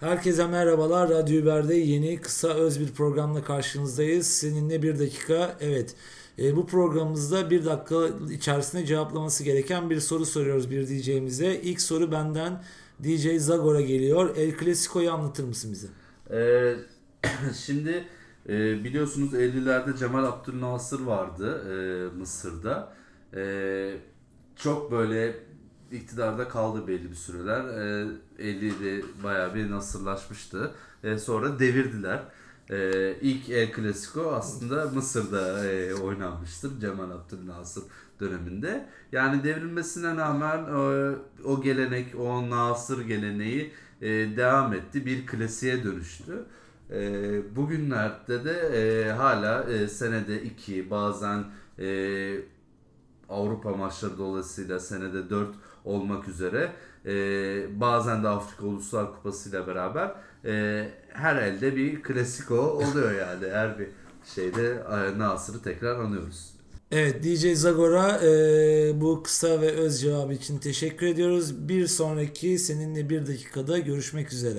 Herkese merhabalar. Radyo Über'de yeni kısa öz bir programla karşınızdayız. Seninle bir dakika. Evet. E, bu programımızda bir dakika içerisinde cevaplaması gereken bir soru soruyoruz bir DJ'mize. İlk soru benden DJ Zagor'a geliyor. El Clasico'yu anlatır mısın bize? Ee, şimdi e, biliyorsunuz 50'lerde Cemal Abdülnasır vardı e, Mısır'da. E, çok böyle iktidarda kaldı belli bir süreler. E, 50'de bayağı bir nasırlaşmıştı. E, sonra devirdiler. E, ilk El Clasico aslında Mısır'da e, oynanmıştır Cemal Abdülnasır döneminde. Yani devrilmesine rağmen e, o gelenek, o Nasır geleneği e, devam etti. Bir klasiğe dönüştü. E, bugünlerde de e, hala e, senede iki bazen e, Avrupa maçları dolayısıyla senede 4 olmak üzere e, bazen de Afrika Uluslar Kupası ile beraber e, her elde bir klasiko oluyor yani. Her bir şeyde e, Nasır'ı tekrar anıyoruz. Evet DJ Zagor'a e, bu kısa ve öz cevabı için teşekkür ediyoruz. Bir sonraki seninle bir dakikada görüşmek üzere.